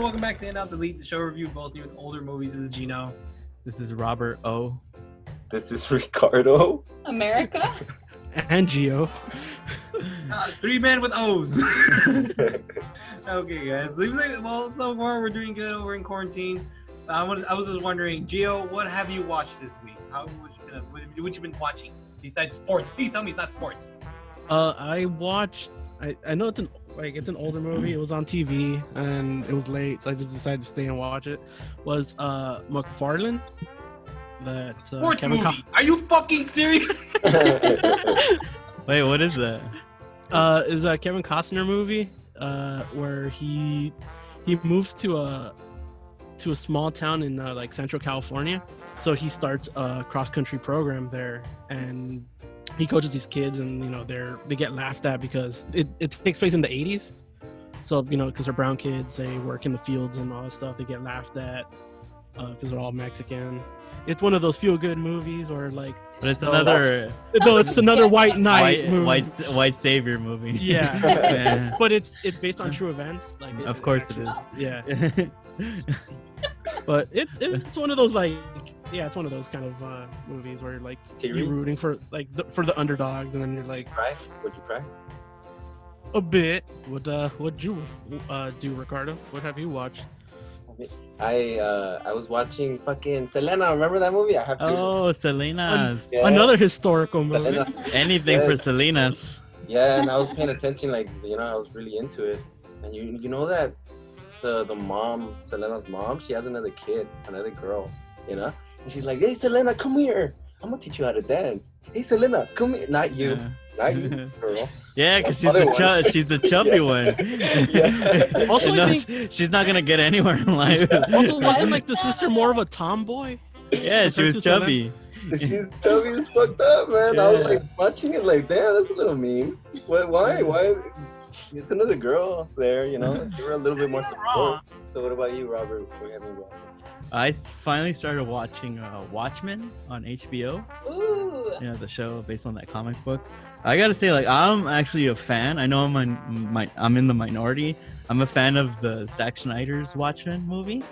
everyone. Welcome back to In Out Delete, the show review both new and older movies. This is Gino. This is Robert O. This is Ricardo. America? and Gio. Uh, three men with O's. okay, guys. Seems like well, so far we're doing good. We're in quarantine. Uh, I was I was just wondering, Gio, what have you watched this week? How what you been what, what you been watching besides sports? Please tell me it's not sports. Uh, I watched. I, I know it's an like it's an older movie. It was on TV and it was late, so I just decided to stay and watch it. Was uh McFarland? That uh, Sports Kevin movie? Co- Are you fucking serious? Wait, what is that? uh is a Kevin Costner movie uh where he he moves to a to a small town in uh, like Central California. So he starts a cross country program there and he coaches these kids and you know they're they get laughed at because it, it takes place in the 80s so you know because they're brown kids they work in the fields and all that stuff they get laughed at uh, because they're all mexican it's one of those feel good movies or like But it's No, another no it's another white knight white, movie white white savior movie. yeah Yeah. but it's it's based on true events like Of course it is. yeah but it's it's one of those like yeah it's one of those kind of uh movies where like Teary? you're rooting for like the, for the underdogs and then you're like cry? Would you cry? A bit. What uh what you uh do, Ricardo? What have you watched? I uh I was watching fucking Selena. Remember that movie? I have to. oh, Selena's. Yeah. Another historical movie. Selena. Anything for Yes. Selena's. Yeah, and I was paying attention, like you know, I was really into it. And you you know that the the mom, Selena's mom, she has another kid, another girl, you know, and she's like, "Hey, Selena, come here. I'm gonna teach you how to dance. Hey, Selena, come here. Not you, Yeah. not you, girl. Yeah, because she's the one. chub, she's the chubby one. Yeah. Also, You I know, think- she's not gonna get anywhere in life. Also, wasn't like the sister more of a tomboy? yeah, she was compared to Selena? chubby. She's chubby as fucked up, man. I was like watching it, like, damn, that's a little mean. What? Why? Why? It's another girl there, you know. Give her a little bit more support. So, what about you, Robert? What have you watched? I s- finally started watching uh, Watchmen on HBO. Ooh. you know the show based on that comic book i gotta say like i'm actually a fan i know i'm a, my, i'm in the minority i'm a fan of the Zack snyder's watchmen movie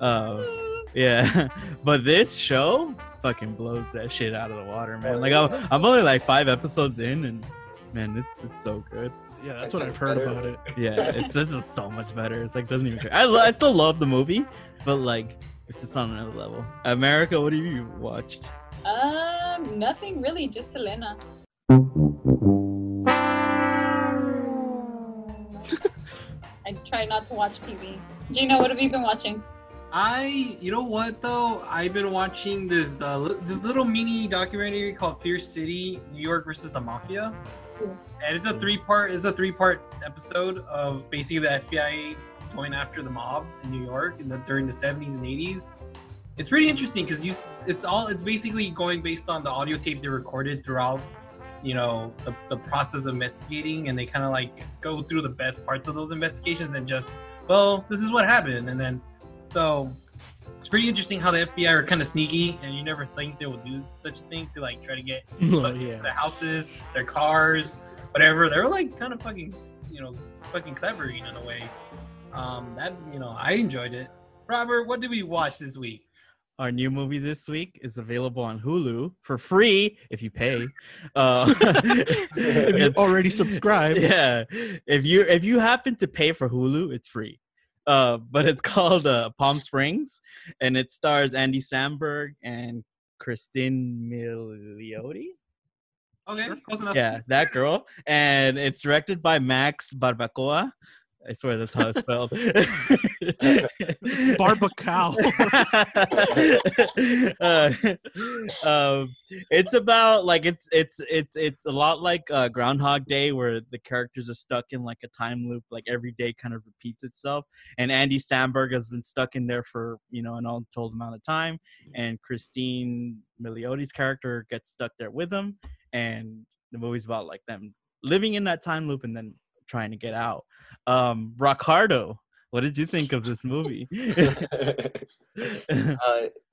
uh yeah but this show fucking blows that shit out of the water man like i'm, I'm only like five episodes in and man it's it's so good Yeah, that's what I've heard Better. about it. yeah it's this is so much better it's like doesn't even care I, I still love the movie but like it's just on another level america what have you watched Um, nothing really, just Selena. I try not to watch TV. Gino, what have you been watching? I, you know what though? I've been watching this uh, this little mini documentary called Fear City, New York versus the Mafia, Cool. And it's a three part it's a three part episode of basically the FBI going after the mob in New York in the, during the 70s and 80s. It's pretty interesting because you it's all it's basically going based on the audio tapes they recorded throughout you know the, the process of investigating and they kind of like go through the best parts of those investigations and just well this is what happened and then so it's pretty interesting how the FBI are kind of sneaky, and you never think they will do such a thing to like try to get Oh, look into yeah. their houses, their cars, whatever. They're like kind of fucking, you know, fucking clever you know, in a way. Um, that you know, I enjoyed it. Robert, what did we watch this week? Our new movie this week is available on Hulu for free if you pay. Uh, If you it's- already subscribed. yeah, if you if you happen to pay for Hulu, it's free. Uh, but it's called uh, Palm Springs, and it stars Andy Samberg and Christine Milioti. Okay, close enough. Yeah, that girl, and it's directed by Max Barbacoa. I swear that's how it's spelled. Barbacoa. uh, um, it's about like it's it's it's it's a lot like uh, Groundhog Day, where the characters are stuck in like a time loop. Like every day kind of repeats itself. And Andy Samberg has been stuck in there for you know an untold amount of time, and Christine Milioti's character gets stuck there with him. And the movie's about like them living in that time loop and then trying to get out. Um, Rockardo, what did you think of this movie? uh,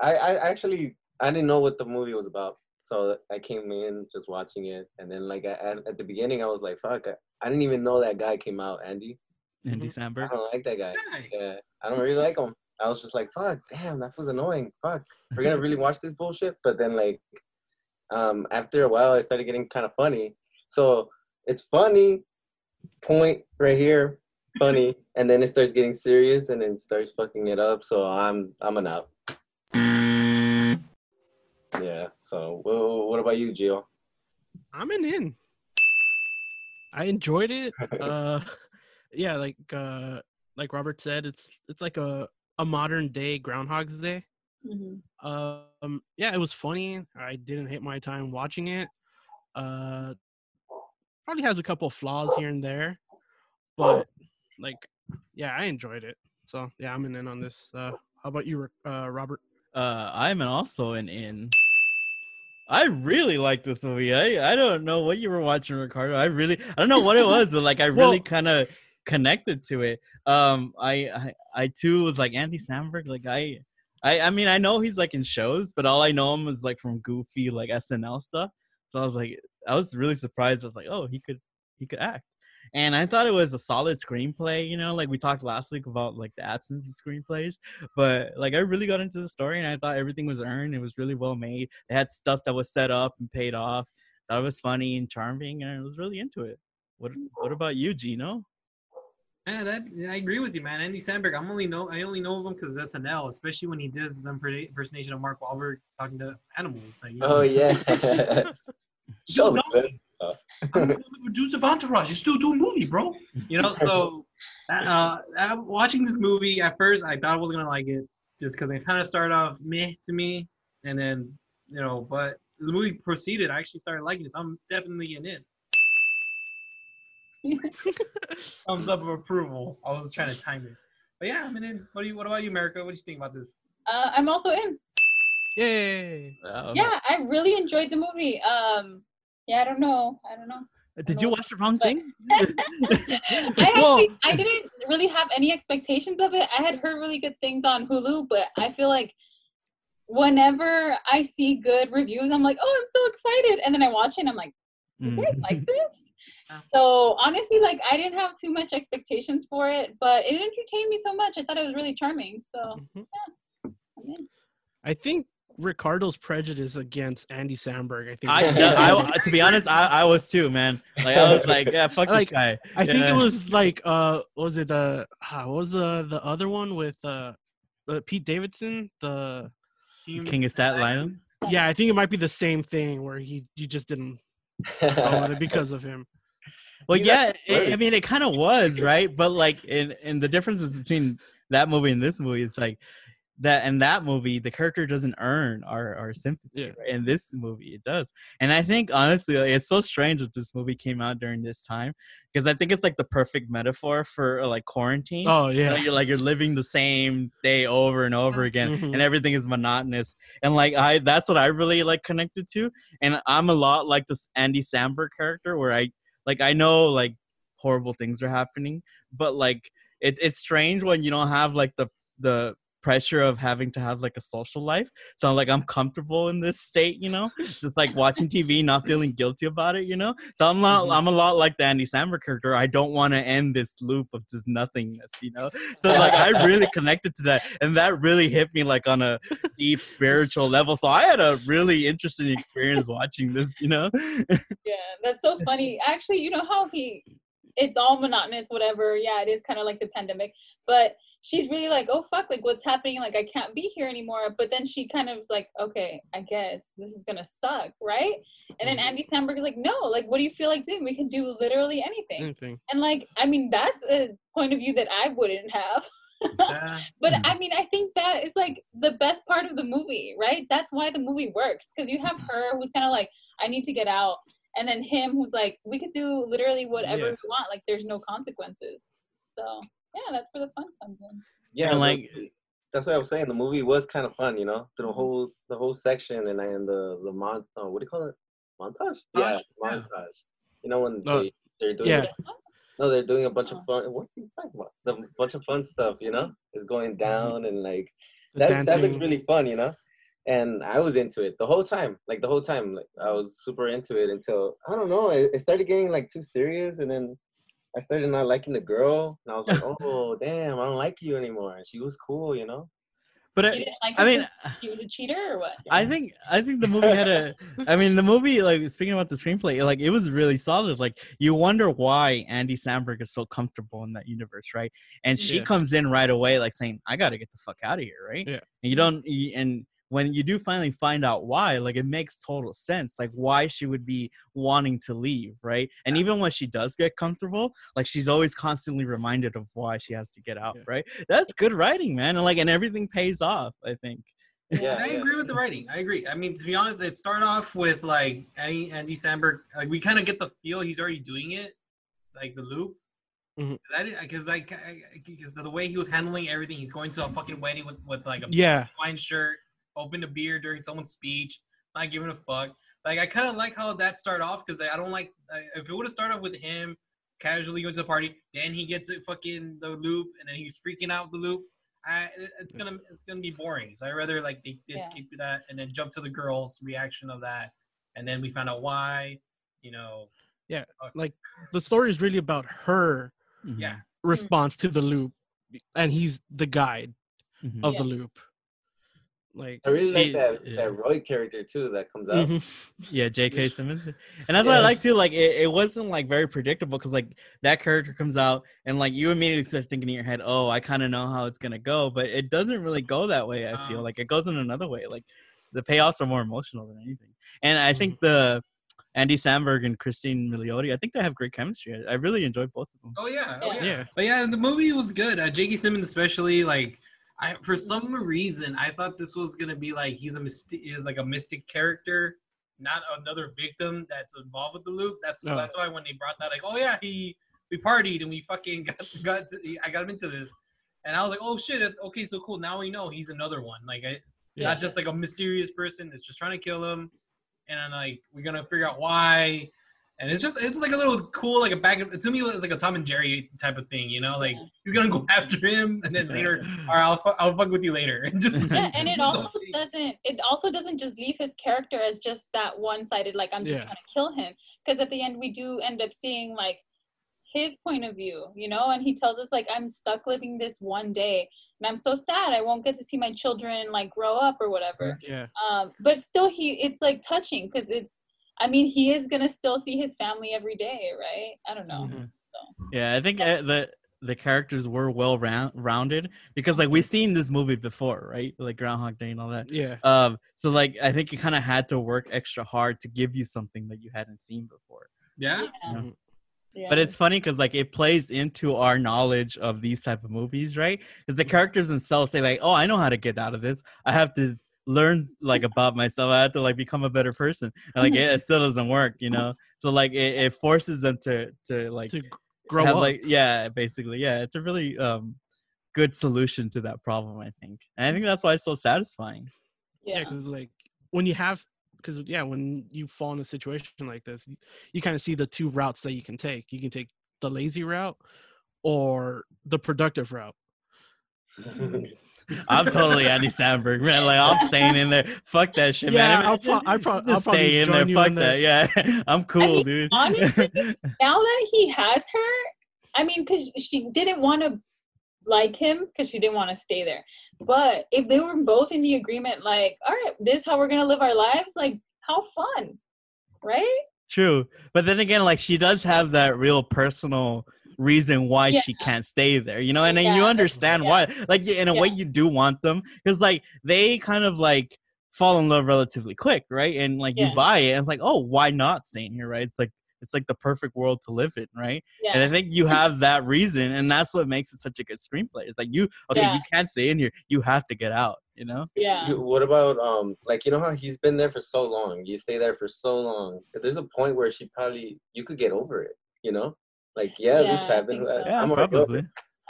I, I actually I didn't know what the movie was about, so I came in just watching it, and then like at, at the beginning I was like, "Fuck!" I, I didn't even know that guy came out, Andy. Andy Mhm. I don't like that guy. Guy. Yeah, I don't really like him. I was just like, fuck, damn, that was annoying. Fuck, we're gonna really watch this bullshit. But then like, um, after a while, it started getting kind of funny. So it's funny, point right here, funny, and then it starts getting serious, and then starts fucking it up. So I'm I'm an out. Yeah. So wha- what about you, Gio? I'm an in. I enjoyed it. Uh, yeah, like uh, like Robert said, it's it's like a a modern day Groundhog's Day. Mhm. Um, yeah, it was funny. I didn't hate my time watching it. Uh, probably has a couple of flaws here and there, but like, yeah, I enjoyed it. So yeah, I'm an in on this. Uh, how about you, uh, Robert? Uh, I'm an also an in. I really like this movie. I I don't know what you were watching, Ricardo. I really I don't know what it was, but like I really Well- kind of connected to it. Um, I, I I too was like Andy Samberg. Like I I I mean I know he's like in shows, but all I know him is like from goofy like SNL stuff. So I was like I was really surprised. I was like, oh, he could he could act. And I thought it was a solid screenplay, you know, like we talked last week about like the absence of screenplays but like I really got into the story and I thought everything was earned. It was really well made. It had stuff that was set up and paid off. That was funny and charming, and I was really into it. What What about you, Gino? Yeah, that I agree with you, man. Andy Samberg, I'm only know I only know of him because SNL, especially when he does the impersonation of Mark Wahlberg talking to animals. Like, you oh, know, Oh yeah. Still So going. I'm the producer of Entourage. You're still doing movie, bro. You know, so uh, uh, watching this movie at first, I thought I was gonna like it just because it kind of started off meh to me, and then you know, but the movie proceeded. I actually started liking it. So I'm definitely an in. Thumbs up of approval. I was trying to time it, but yeah, I'm in. What do you? What about you, America? What do you think about this? Uh, I'm also in. Yay! Um, Yeah, I really enjoyed the movie. Um, yeah, I don't know. I don't know. Did you watch the wrong But- thing? I actually, I didn't really have any expectations of it. I had heard really good things on Hulu, but I feel like whenever I see good reviews, I'm like, oh, I'm so excited, and then I watch it, and I'm like, you guys Mm. like this? Yeah. So honestly, like I didn't have too much expectations for it, but it entertained me so much. I thought it was really charming. So Mhm. I'm in. I think Ricardo's prejudice against Andy Samberg. I think. I, no, I, to be honest, I, I was too, man. Like I was like, yeah, fuck Like, this guy. I think Yeah. it was like uh was it uh what was the the other one with uh, uh Pete Davidson the King of Staten Island. yeah I think it might be the same thing where he you just didn't it because of him Well, He's yeah, it, I mean, it kind of was, right? But like, in in the differences between that movie and this movie is like that in that movie, the character doesn't earn our our sympathy. Yeah. right? In this movie, it does, and I think honestly, like, it's so strange that this movie came out during this time because I think it's like the perfect metaphor for uh, like quarantine. oh You know, yeah you're like you're living the same day over and over again Mhm. and everything is monotonous and like i that's what i really like connected to and i'm a lot like this andy samberg character where i like i know like horrible things are happening but like it, it's strange when you don't have like the the pressure of having to have like a social life so I'm like i'm comfortable in this state you know just like watching tv not feeling guilty about it you know so i'm not Mhm. i'm a lot like the andy samberg character i don't want to end this loop of just nothingness you know so like I really connected to that, and that really hit me like on a deep spiritual level. So I had a really interesting experience watching this. You know, Yeah, that's so funny. Actually, you know how he it's all monotonous, whatever. Yeah, it is kind of like the pandemic. But she's really like, oh fuck, like what's happening? Like I can't be here anymore. But then she kind of is like, okay, I guess this is gonna suck, right? And then Andy Samberg is like, no, like what do you feel like doing? We can do literally anything. anything And like, I mean, that's a point of view that I wouldn't have. But Mhm. I mean, I think that is like the best part of the movie, right? That's why the movie works because you have her who's kind of like, I need to get out, and then him who's like, we could do literally whatever Yeah. we want, like there's no consequences. So yeah, that's where the fun comes in. yeah, And, like- that's what I was saying. The movie was kind of fun, you know, Mm-hmm. the whole the whole section and and the the mon oh, what do you call it montage? Yeah, Yeah. montage. You know when Oh, they they're doing yeah. no they're doing a bunch of Oh. fun. What are you talking about? The bunch of fun stuff, you know, is going down and like that that looks really fun, you know. And I was into it the whole time, like the whole time. Like I was super into it until I don't know. It, it started getting like too serious, and then I started not liking the girl, and I was like, oh damn, I don't like you anymore. And she was cool, you know. But You I, didn't like I her mean, 'cause he was a cheater or what? I think I think the movie had a. I mean, the movie like speaking about the screenplay, like it was really solid. Like you wonder why Andy Samberg is so comfortable in that universe, right? And she Yeah. comes in right away, like saying, "I got to get the fuck out of here," right? Yeah. And you don't. And when you do finally find out why, like it makes total sense, like why she would be wanting to leave, right? And even when she does get comfortable, like she's always constantly reminded of why she has to get out, Yeah. right? That's good writing, man. And like, and everything pays off. I think. Yeah, I yeah. agree with the writing. I agree. I mean, to be honest, it started off with like Andy, Andy Samberg. Like, we kind of get the feel he's already doing it, like the loop. Mm-hmm. Because I, because the way he was handling everything, he's going to a fucking wedding with, with like a Yeah, wine shirt, open a beer during someone's speech, not giving a fuck. Like I kind of like how that started off because I don't like I- if it would have started off with him casually going to the party, then he gets it fucking the loop, and then he's freaking out the loop. I, it's gonna it's gonna be boring. So I rather like they did Yeah. keep that and then jump to the girls' reaction of that, and then we found out why. You know, Yeah. like the story is really about her yeah, response to the loop, and he's the guide Mhm. of Yeah. the loop. Like, I really like He- that yeah. that Roy character too that comes out. mhm. Yeah, J.K. Simmons, and that's what I like too. Like, it, it wasn't like very predictable because like that character comes out, and like you immediately start thinking in your head, "Oh, I kind of know how it's gonna go," but it doesn't really go that way. I feel Um, like it goes in another way. Like the payoffs are more emotional than anything, and I think Mm-hmm. the Andy Samberg and Christine Milioti, I think they have great chemistry. I, I really enjoyed both of them. oh yeah, oh Yeah. yeah. yeah, But yeah, the movie was good. Uh, J.K. Simmons, especially, like, I for mm-hmm. some reason I thought this was gonna be like he's a mystic, is like a mystic character, not another victim that's involved with the loop. That's Oh. that's why when they brought that, like, oh yeah, he we partied and we fucking got got to, I got him into this, and I was like, oh shit, it's, okay, so cool. Now we know he's another one. Like, I, Yeah. not just like a mysterious person that's just trying to kill him, and then like we're gonna figure out why. And it's just it's like a little cool, like a back to me it's like a Tom and Jerry type of thing, you know, like he's gonna go after him and then later, all right, I'll, fu- I'll fuck with you later. And just yeah, and it also doesn't it also doesn't just leave his character as just that one-sided like i'm just Yeah. trying to kill him. Because at the end we do end up seeing like his point of view you know and he tells us like i'm stuck living this one day and i'm so sad i won't get to see my children like grow up or whatever. Yeah, um but still he it's like touching because it's i mean he is gonna still see his family every day right i don't know Mhm. Yeah, I think uh, the the characters were well round, rounded because like we've seen this movie before, right? Like Groundhog Day and all that. yeah. Um, so like I think you kind of had to work extra hard to give you something that you hadn't seen before. yeah, yeah, yeah. But it's funny because like it plays into our knowledge of these type of movies, right? Because the characters themselves say like, "Oh, I know how to get out of this. I have to learn like about myself. I have to like become a better person." And like it, it still doesn't work, you know. So like it, it forces them to to like To grow have up. like yeah, basically yeah. It's a really um good solution to that problem, I think. And I think that's why it's so satisfying. yeah yeah because like when you have because yeah when you fall in a situation like this you, you kind of see the two routes that you can take you can take the lazy route or the productive route I'm totally Andy Samberg, man. Like I'm staying in there. Fuck that shit, Yeah, man. I'll, pro- I pro- I'll stay in there. Fuck in that. There. Yeah, I'm cool, mean, dude. honestly, now that he has her, I mean, because she didn't want to like him because she didn't want to stay there. But if they were both in the agreement, like, all right, this is how we're gonna live our lives, like, how fun, right? True, but then again, like she does have that real personal reason why Yeah. she can't stay there, you know, and then Yeah, you understand yeah. why. Like in a way, you do want them because like they kind of like fall in love relatively quick, right? And like Yeah. you buy it, and it's like, oh, why not staying here, right? It's like it's like the perfect world to live in, right? Yeah. And I think you have that reason, and that's what makes it such a good screenplay. It's like you, okay, Yeah. you can't stay in here. You have to get out. You know? yeah. What about um like you know how he's been there for so long? You stay there for so long. There's a point where she probably you could get over it, you know? Like yeah, this Yeah, I happened. think so. Yeah, I'm probably.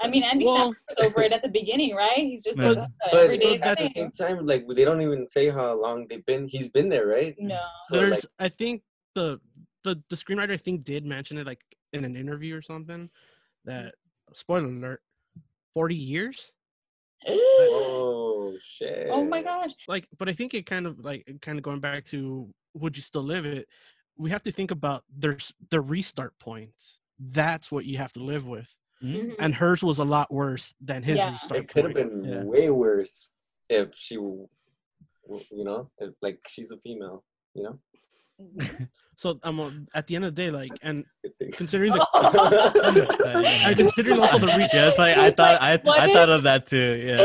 I mean, Andy Well- Samberg was over it at the beginning, right? He's just like, Yeah. "Uh, But, every day but at the same." same time, like they don't even say how long they've been. He's been there, right? No. So there's like i think the the the screenwriter i think did mention it like in an interview or something that spoiler alert 40 years oh shit. oh my gosh. like but i think it kind of like kind of going back to would you still live it we have to think about there's the restart points that's what you have to live with. Mhm. And hers was a lot worse than his Yeah. restart It could have been Yeah. way worse if she, w- w- you know, if like she's a female, you know. So um, uh, at the end of the day, like, and considering the and considering also the re- yeah, it's like I thought like, I, I if- thought of that too. Yeah.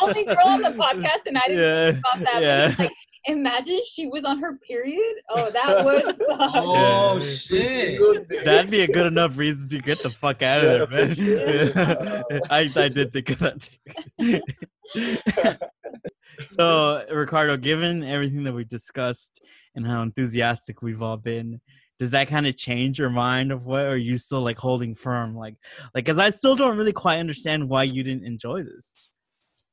Only girl on the podcast, and I didn't yeah. think about that. Yeah. But it's like, imagine she was on her period. Oh, that would suck. Oh shit! That'd be a good enough reason to get the fuck out of there, man. Yeah. I, I did think of that so, Ricardo, given everything that we discussed and how enthusiastic we've all been, does that kind of change your mind of what, or are you still like holding firm? Like, like, cause I still don't really quite understand why you didn't enjoy this.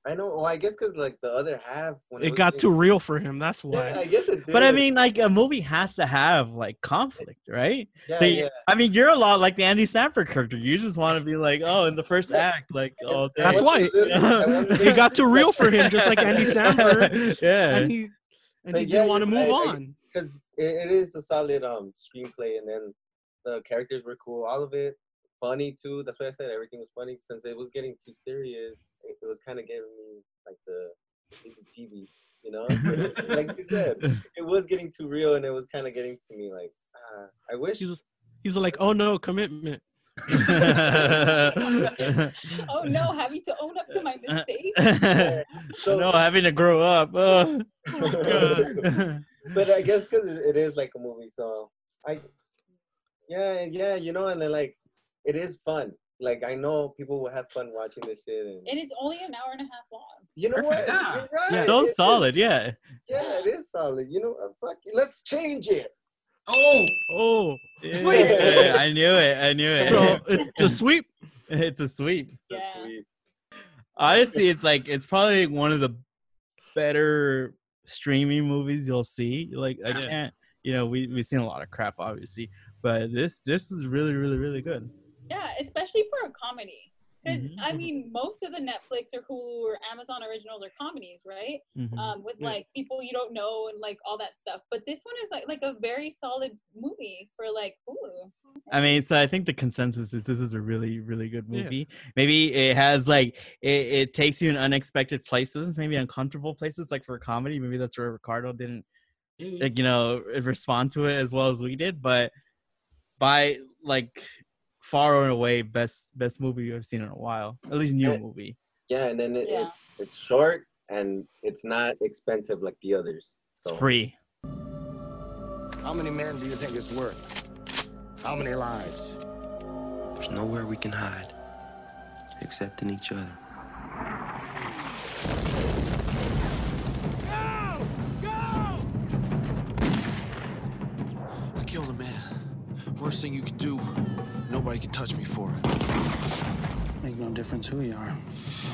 I know. Well, I guess because like the other half, when it was got too real for him. That's why. Yeah, I guess it did. But I mean, like, a movie has to have like conflict, right? yeah, They- yeah. I mean, you're a lot like the Andy Samberg character. You just want to be like, oh, in the first act, like, oh, That's I why- wanted to- I wanted to- It got too real for him, just like Andy Samberg. yeah. And he and But he yeah, didn't want to move I- on. because it, it is a solid um screenplay and then the characters were cool all of it funny too that's why i said everything was funny since it was getting too serious it, it was kind of giving me like the heebie-jeebies, you know like you said it was getting too real and it was kind of getting to me like ah, i wish He's he's like, oh no, commitment. Oh no, having to own up to my mistake. So- no, having to grow up. Ugh. God. but I guess because it is like a movie, so I, yeah, yeah, you know, and then like, it is fun. Like I know people will have fun watching this shit, and And it's only an hour and a half long. you know what? Yeah. You're right. so It- it- solid, yeah. Yeah, it is solid. You know, fuck, it, let's change it. Oh, Oh, Yeah, I knew it. I knew it. so it's a sweep. it's a sweep. That's Yeah. sweet. Honestly, it's like it's probably one of the better streaming movies you'll see. Like I can't, you know, we we've seen a lot of crap, obviously, but this this is really, really, really good. Yeah, especially for a comedy. Because Mhm. I mean, most of the Netflix or Hulu or Amazon originals are comedies, right? Mhm. Um, with Yeah. like people you don't know and like all that stuff. But this one is like like a very solid movie for like Hulu. I mean, so I think the consensus is this is a really, really good Yeah. movie. Maybe it has like it, it takes you in unexpected places, maybe uncomfortable places, like for a comedy. Maybe that's where Ricardo didn't, like, you know, respond to it as well as we did. But by like far and away, best best movie I've seen in a while, at least new Yeah. movie. Yeah, and then it, Yeah. it's it's short and it's not expensive like the others. It's free. How many men do you think it's worth? How many lives? There's nowhere we can hide except in each other. Go! Go! I killed a man. Worst thing you can do. Nobody can touch me for it. Make no difference who you are.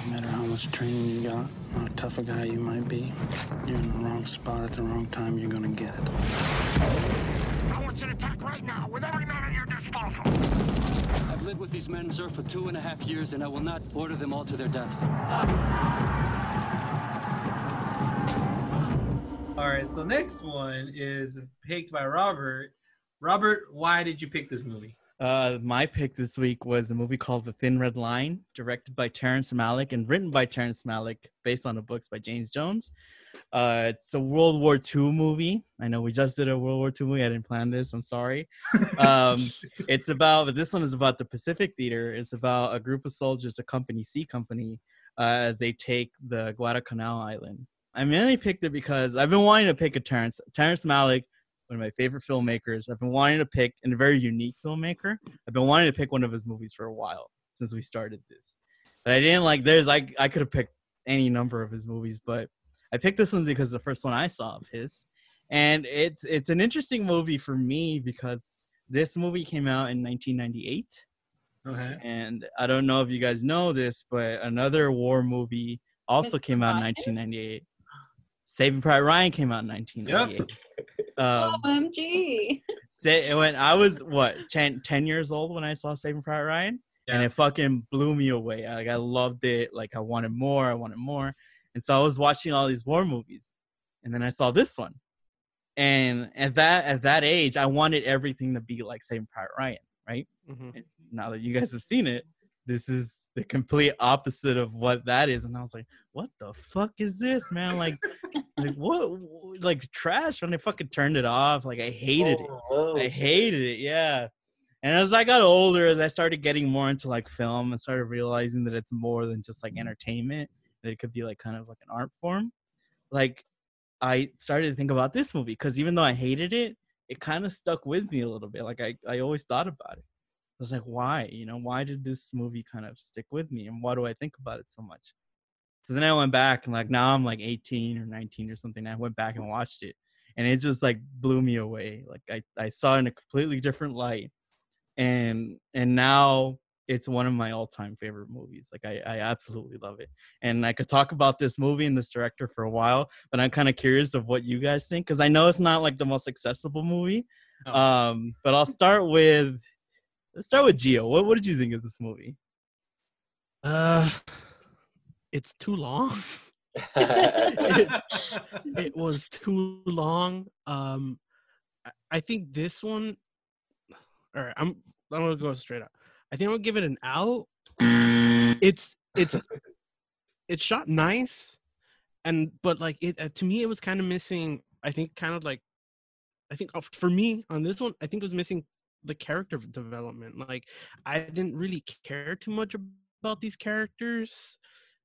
No matter how much training you got, how tough a guy you might be, you're in the wrong spot at the wrong time, you're gonna get it. I want you to attack right now with every man at your disposal. I've lived with these men, sir, for two and a half years, and I will not order them all to their deaths. all right. So next one is picked by Robert. Robert, why did you pick this movie? Uh, my pick this week was a movie called The Thin Red Line, directed by Terrence Malick and written by Terrence Malick, based on the books by James Jones. Uh, it's a World War II movie. I know we just did a World War II movie. I didn't plan this. I'm sorry. Um, it's about, but this one is about the Pacific Theater. It's about a group of soldiers, a company, C Company, uh, as they take the Guadalcanal Island. I mainly picked it because I've been wanting to pick a Terrence Terrence Malick, one of my favorite filmmakers. I've been wanting to pick and a very unique filmmaker. I've been wanting to pick one of his movies for a while since we started this. But I didn't like there's like I could have picked any number of his movies, but I picked this one because the first one I saw of his. And it's it's an interesting movie for me because this movie came out in 1998 Okay. and I don't know if you guys know this, but another war movie also came out in 1998. Saving Private Ryan came out in 1998. Um, OMG. say, when I was what 10, 10 years old when I saw Saving Private Ryan, and it fucking blew me away. Like I loved it. Like I wanted more. I wanted more. And so I was watching all these war movies, and then I saw this one, and at that at that age, I wanted everything to be like Saving Private Ryan, right? Mhm. And now that you guys have seen it, this is the complete opposite of what that is. And I was like, what the fuck is this, man? Like, like what? Like trash when they fucking turned it off. Like I hated it. Oh, oh, I shit. hated it. Yeah. And as I got older, as I started getting more into like film and started realizing that it's more than just like mm-hmm. entertainment, that it could be like kind of like an art form. Like I started to think about this movie because even though I hated it, it kind of stuck with me a little bit. Like I, I always thought about it. I was like, why? You know, why did this movie kind of stick with me? And why do I think about it so much? So then I went back and like now I'm like 18 or 19 or something. I went back and watched it and it just like blew me away. Like I, I saw it in a completely different light. And and now it's one of my all-time favorite movies. Like I, I absolutely love it. And I could talk about this movie and this director for a while, but I'm kind of curious of what you guys think because I know it's not like the most accessible movie. Oh. Um, but I'll start with let's start with Gio. What what did you think of this movie? Uh, it's too long. it was too long. Um, I- I think this one. All right, I'm I'm gonna go straight up. I think I'll give it an out. It's it's it's shot nice, and but like it uh, to me it was kind of missing. I think kind of like, I think uh, for me on this one, I think it was missing the character development. Like I didn't really care too much about these characters.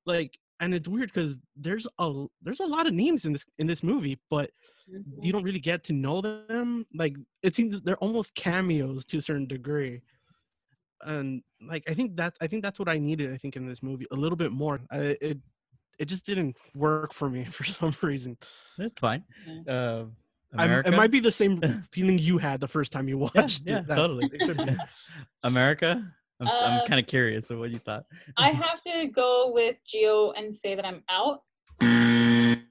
Like and it's weird because there's a there's a lot of names in this in this movie, but you don't really get to know them. Like it seems they're almost cameos to a certain degree. And like I think that's I think that's what I needed. I think in this movie a little bit more. I, it it just didn't work for me for some reason. That's fine. Uh, America? it might be the same feeling you had the first time you watched yeah, it. That- totally. it. America. I'm, s- I'm Uh, kind of curious of what you thought. I have to go with Gio and say that I'm out. um,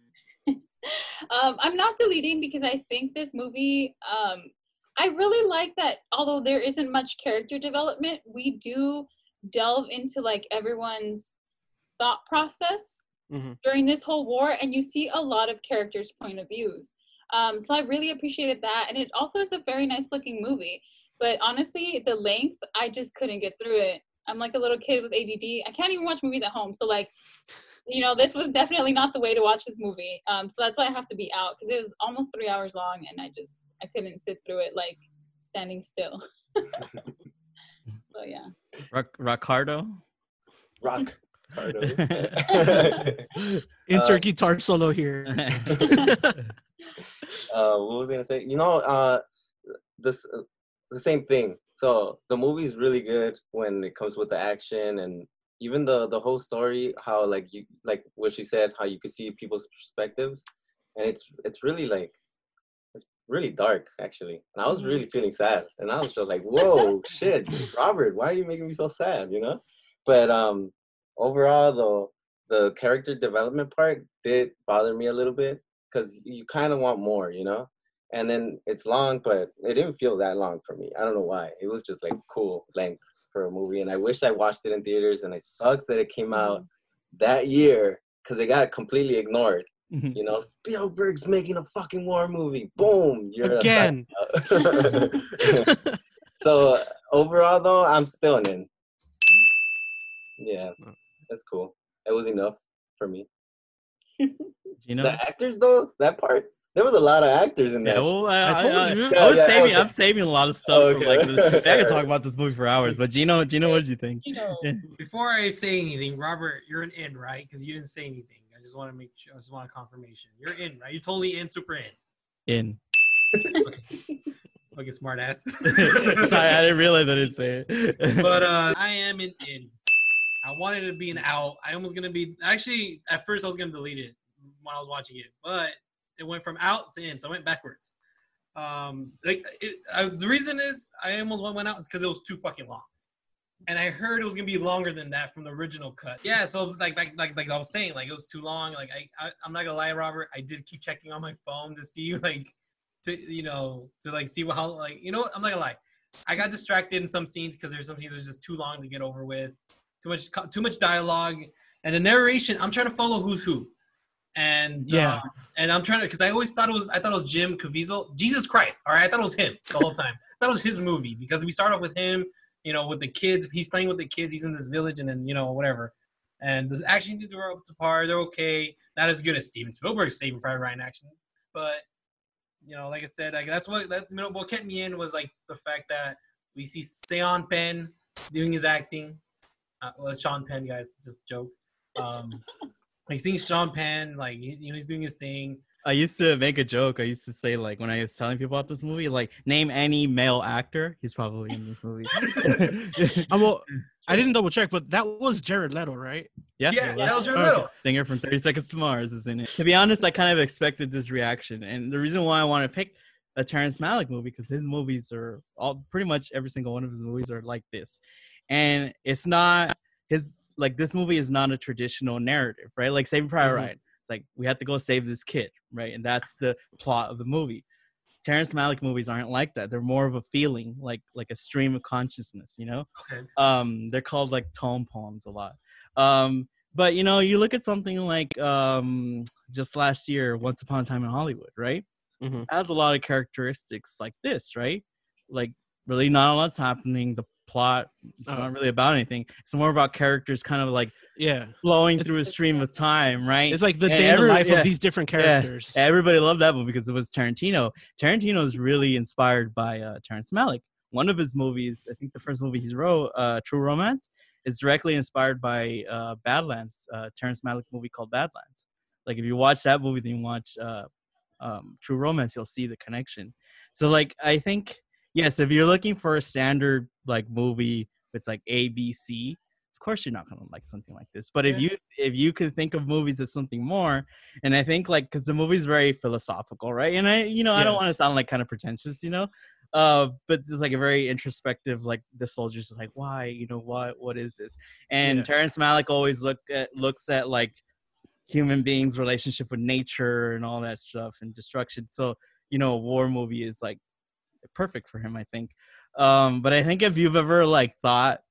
I'm not deleting because I think this movie, um, I really like that. Although there isn't much character development, we do delve into like everyone's thought process Mhm. during this whole war, and you see a lot of characters' point of views. Um, so I really appreciated that, and it also is a very nice looking movie. But honestly, the length, I just couldn't get through it. I'm like a little kid with ADD. I can't even watch movies at home. So like, you know, this was definitely not the way to watch this movie. Um, so that's why I have to be out because it was almost three hours long, and I just I couldn't sit through it like standing still. so yeah. Rock, Rockardo. Rock. Cardo. Insert guitar solo here. uh, what was I gonna say? You know, uh, this uh, the same thing. So the movie's really good when it comes with the action and even the the whole story. How like you like what she said, how you could see people's perspectives, and it's it's really like it's really dark actually. And I was really feeling sad, and I was just like, whoa, shit, Robert, why are you making me so sad? You know, but um, overall though. The character development part did bother me a little bit because you kind of want more, you know. And then it's long, but it didn't feel that long for me. I don't know why. It was just like cool length for a movie, and I wish I watched it in theaters. And it sucks that it came out mm-hmm. that year because it got completely ignored. Mm-hmm. You know, Spielberg's making a fucking war movie. Boom, you're Again. so overall, though, I'm still in. Yeah, that's cool. It was enough for me. You know. The actors though, that part, there was a lot of actors in Yeah, that. well, shit. I, I told I, you. I Yeah, was yeah, saving. okay. I'm saving a lot of stuff from like. The, I could talk about this movie for hours, but Gino, Gino, what did you think? You know. Before I say anything, Robert, you're an in, right? Because you didn't say anything. I just want to make sure. I just want a confirmation. You're in, right? You're totally in, super in. In. Okay, smart ass. Sorry, I didn't realize I didn't say it. but uh, I am an in. I wanted it to be an out. I almost gonna be actually at first I was gonna delete it when I was watching it, but it went from out to in, so I went backwards. Um, like it, I, the reason is I almost went out is because it was too fucking long, and I heard it was gonna be longer than that from the original cut. Yeah, so like like like, like I was saying, like it was too long. Like I, I I'm not gonna lie, Robert, I did keep checking on my phone to see like to you know to like see how like you know what I'm not gonna lie. I got distracted in some scenes because there's some scenes that was just too long to get over with, too much too much dialogue, and the narration. I'm trying to follow who's who. and Yeah. uh, and I'm trying to because I always thought it was I thought it was Jim Caviezel. Jesus Christ! All right, I thought it was him the whole time. that was his movie because we start off with him, you know, with the kids. He's playing with the kids. He's in this village, and then you know whatever. And the action scenes were up to par. They're okay. Not as good as Steven Spielberg's Saving Private Ryan action, but you know, like I said, like that's what that you know, what kept me in was like the fact that we see Sean Penn doing his acting. Uh, well, Sean Penn, guys, just joke. Um, like seeing Sean Penn, like you know, he's doing his thing. I used to make a joke. I used to say like when I was telling people about this movie, like name any male actor, he's probably in this movie. I'm, well, I didn't double check, but that was Jared Leto, right? Yeah, Yeah, that was Jared Leto. Singer from 30 Seconds to Mars is in it. To be honest, I kind of expected this reaction, and the reason why I want to pick a Terrence Malick movie because his movies are all pretty much every single one of his movies are like this, and it's not his like this movie is not a traditional narrative, right? Like Saving Private Mhm. Ryan, it's like we have to go save this kid, right? And that's the plot of the movie. Terrence Malick movies aren't like that. They're more of a feeling, like like a stream of consciousness, you know Okay. um they're called like tone poems a lot um but you know you look at something like um just last year once upon a time in hollywood right Mhm. has a lot of characteristics like this right like really not a lot's happening the plot it's Oh. not really about anything it's more about characters kind of like Yeah. flowing It's- through a stream of time right It's like the And day in the life yeah. of these different Yeah. characters. Everybody loved that movie because it was Tarantino. Tarantino is really inspired by uh, Terrence Malick. One of his movies, I think the first movie he's wrote, uh, True Romance, is directly inspired by uh, Badlands, uh, Terrence Malick movie called Badlands. Like if you watch that movie, then you watch uh, um, True Romance, you'll see the connection. So like I think yes, if you're looking for a standard like movie, it's like A B C. Of course, you're not gonna like something like this. But if Yeah. you if you could think of movies as something more, and I think like because the movie's very philosophical, right? And I, you know, I don't want to sound like kind of pretentious, you know, uh, but it's like a very introspective. Like the soldiers is like, why, you know, what, what is this? And Yeah. Terrence Malick always look at looks at like human beings' relationship with nature and all that stuff and destruction. So you know, a war movie is like perfect for him, I think. Um, but I think if you've ever like thought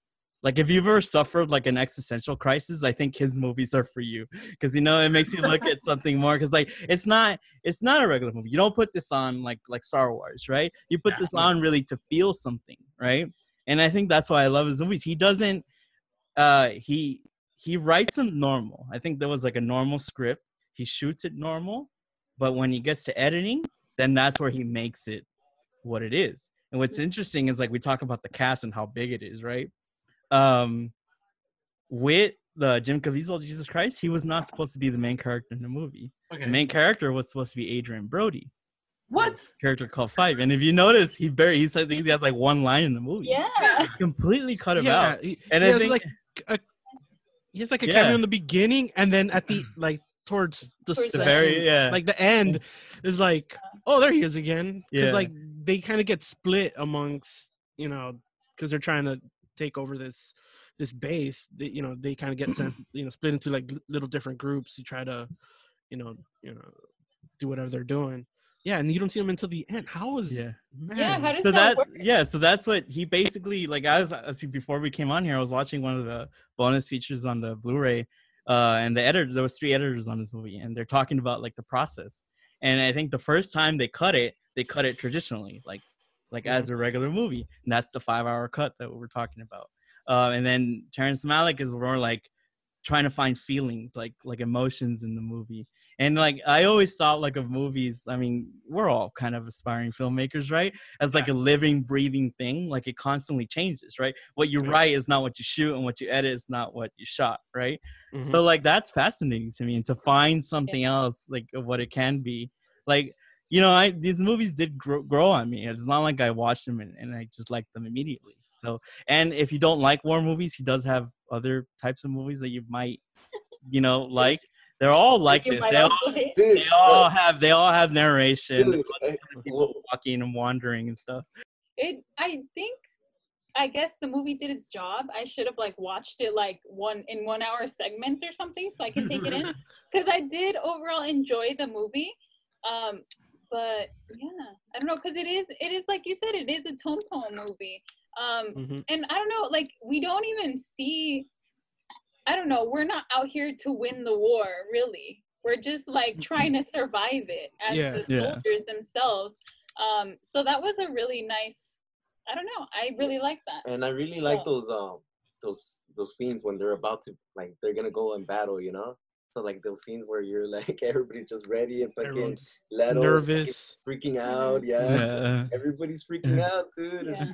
like if you've ever suffered like an existential crisis i think his movies are for you. Because you know it makes you look at something more because like it's not it's not a regular movie. You don't put this on like like star wars right? You put this on really to feel something right? And i think that's why i love his movies. He doesn't uh he he writes them normal. I think there was like a normal script. He shoots it normal but when he gets to editing then that's where he makes it what it is and what's interesting is like we talk about the cast and how big it is right um with the Jim Caviezel Jesus Christ, he was not supposed to be the main character in the movie. Okay. The main character was supposed to be Adrien Brody, What? character called Five. And if you notice, he barely he said he has like one line in the movie. Yeah. Completely cut him yeah, out. he, And he I has think like a, he has like a Yeah. cameo in the beginning, and then at the like towards the, Towards the the very yeah. like the end is like, oh, there he is again. Because Yeah. like they kind of get split amongst you know because they're trying to take over this this base. They, you know they kind of get sent you know split into like little different groups to try to you know you know do whatever they're doing. Yeah, and you don't see them until the end. How is yeah. man? Yeah, how does so that, that work? yeah so that's what he basically like As was I see before we came on here i was watching one of the bonus features on the blu-ray uh and the editors there was three editors on this movie and they're talking about like the process. And i think the first time they cut it they cut it traditionally like like as a regular movie. And that's the five hour cut that we're talking about. Uh, and then terrence malick is more like trying to find feelings like like emotions in the movie and like i always thought like of movies i mean we're all kind of aspiring filmmakers right? As like a living breathing thing like it constantly changes right? What you write is not what you shoot and what you edit is not what you shot right? Mhm. so like that's fascinating to me and to find something else like of what it can be. Like you know i these movies did grow, grow on me. It's not like i watched them and, and i just liked them immediately. So and if you don't like war movies he does have other types of movies that you might you know like they're all like this they all, Dude, they all have they all have narration dude, I- people walking and wandering and stuff It. I think. I guess the movie did its job. I should have like watched it like one in one hour segments or something so I could take it in because I did overall enjoy the movie. Um, but yeah, I don't know because it is it is like you said it is a tone poem movie. Um, Mhm. and I don't know like we don't even see. I don't know. We're not out here to win the war, really. We're just like trying to survive it as Yeah. the Yeah. soldiers themselves. Um, so that was a really nice. I don't know. I really like that. And I really like those um those those scenes when they're about to like they're gonna go in battle, you know. So like those scenes where you're like everybody's just ready and fucking Everyone's Leto's fucking nervous. freaking out. Yeah, Yeah. everybody's freaking out, dude. Yeah.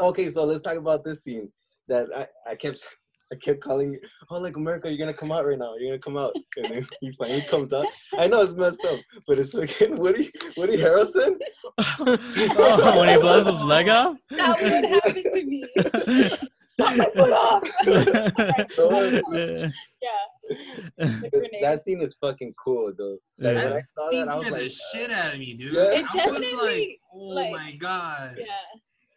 Okay, so let's talk about this scene that I, I kept I kept calling. Oh, like America, you're gonna come out right now. You're gonna come out, and then he finally comes out. I know it's messed up, but it's fucking Woody Woody Harrelson. oh, when he blows his leg off. That would happen to me. Cut my foot off. yeah. yeah. That scene is fucking cool, though. Like, That scene that, I scared the like, shit out of me, dude. Yeah. It I was like, definitely, oh like- my god. Yeah.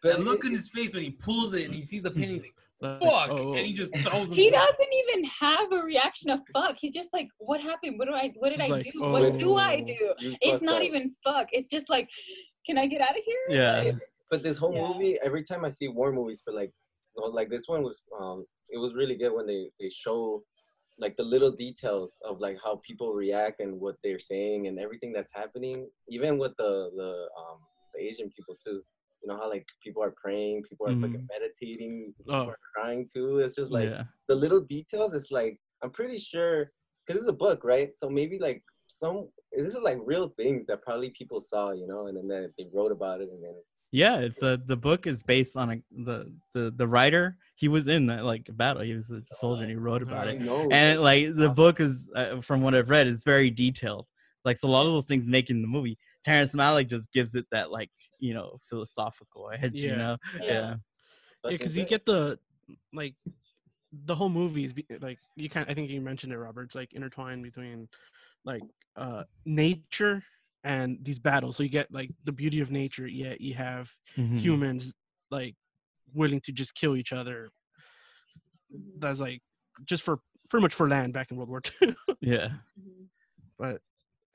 That but look it- in his face when he pulls it and he sees the pin, he's like, Like, fuck! oh, And he just throws it. He doesn't even have a reaction of fuck. He's just like, what happened? What do I what did He's I like, do? What do I oh, do? It's not up. even fuck. It's just like, can I get out of here? Yeah. Like, But this whole Yeah. movie, every time I see war movies, but like, like this one was, um, it was really good when they they show like the little details of like how people react and what they're saying and everything that's happening, even with the the um the Asian people too. You know how like people are praying, people are fucking meditating, people Oh. are crying too. It's just like yeah. the little details. It's like I'm pretty sure because it's a book, right? So maybe like some this is like real things that probably people saw, you know, and then they, they wrote about it and then Yeah, it's a the book is based on a, the the the writer. He was in that like battle. He was a soldier and he wrote about it. And like the book is uh, from what I've read, it's very detailed. Like so a lot of those things making the movie. Terrence Malick just gives it that like you know philosophical edge. You Yeah. know, Yeah. yeah, Yeah, because you get the like the whole movie is be- like you kind. I think you mentioned it, Robert. It's like intertwined between like uh nature and these battles. So you get like the beauty of nature, yet you have Mhm. humans like willing to just kill each other. That's like just for pretty much for land back in World War II. yeah. but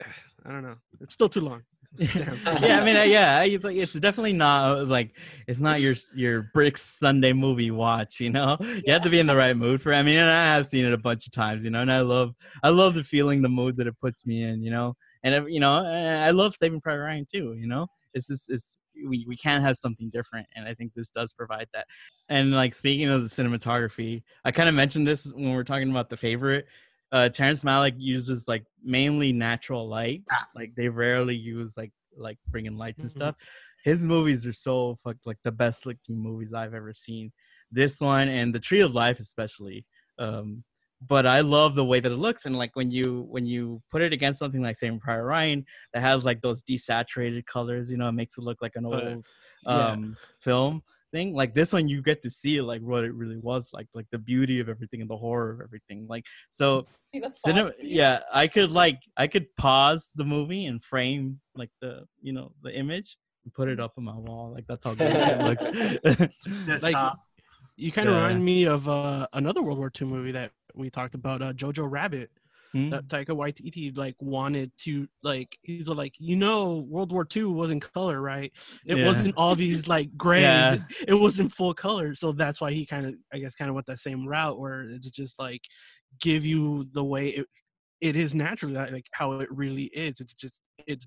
I don't know. It's still too long. Yeah, I mean, uh, yeah, it's definitely not uh, like it's not your your bricks Sunday movie watch. You know, you have to be in the right mood for. It. I mean, and I have seen it a bunch of times. You know, and I love I love the feeling, the mood that it puts me in. You know, and you know, I love Saving Private Ryan too. You know, it's just it's we we can't have something different, and I think this does provide that. And like speaking of the cinematography, I kind of mentioned this when we are talking about the favorite. Uh, Terrence Malick uses like mainly natural light. Like they rarely use like like bringing lights and Mhm. stuff. His movies are so fuck like the best looking movies I've ever seen. This one and the Tree of Life especially. Um, but I love the way that it looks and like when you when you put it against something like Saving Private Ryan that has like those desaturated colors, you know, it makes it look like an Uh, old yeah. um film thing. Like this one, you get to see like what it really was like, like the beauty of everything and the horror of everything. Like so, cinema. Yeah, I could like I could pause the movie and frame like the you know the image and put it up on my wall. Like that's how good it looks. like Desktop. you kind of Yeah. remind me of uh, another World War II movie that we talked about, uh, Jojo Rabbit. Hmm? That Taika Waititi like wanted to like he's like you know World War II was in color right it Yeah. wasn't all these like grays Yeah. it, it was in full color so that's why he kind of I guess kind of went that same route where it's just like give you the way it it is naturally like how it really is it's just it's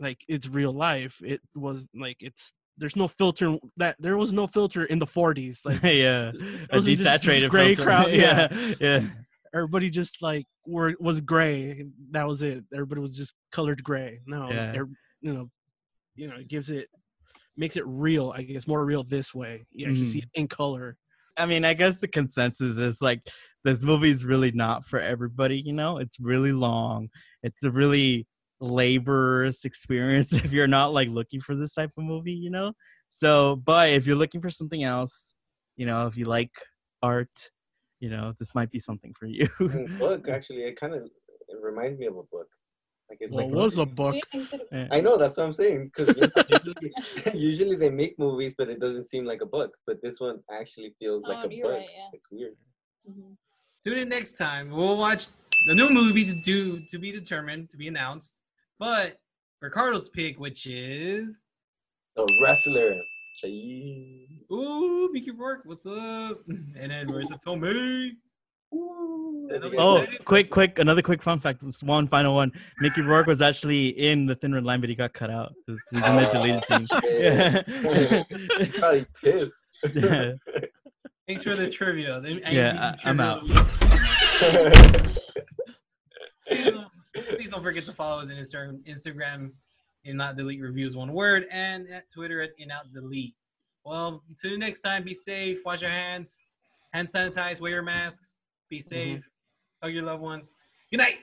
like it's real life it was like it's there's no filter that there was no filter in the 40s like yeah, a wasn't just desaturated gray filter. crowd, yeah, yeah. yeah. Everybody just like were was gray that was it everybody was just colored gray no Yeah. you know you know it gives it makes it real i guess more real this way you actually see Mhm. it in color I mean, I guess the consensus is like this movie's really not for everybody. You know, it's really long. It's a really laborious experience if you're not like looking for this type of movie. You know, so but if you're looking for something else, you know, if you like art, you know, this might be something for you. Book actually it kind of it reminds me of a book like it's well like it was a book Yeah, instead of- Yeah. i know that's what i'm saying because usually, usually they make movies but it doesn't seem like a book but this one actually feels like Oh, a book right, yeah. it's weird Mhm. Tune in next time. We'll watch the new movie to do to be determined, to be announced. But Ricardo's pick, which is the wrestler Chai. Ooh, Mickey Rourke, what's up? And then Marisa Tomei? Ooh. Oh, quick, quick! Another quick fun fact. Just One final one. Mickey Rourke was actually in the Thin Red Line, but he got cut out. He's in the ah, deleted scene. Yeah. Probably pissed. yeah. Thanks for the trivia. The Yeah, IMDb I- I'm out. of the week. Please don't- Please don't forget to follow us on Instagram, Instagram, in not delete reviews one word, and at Twitter at in out delete. Well, until next time, be safe, wash your hands, hand sanitize, wear your masks, be mm-hmm. safe, hug your loved ones. Good night.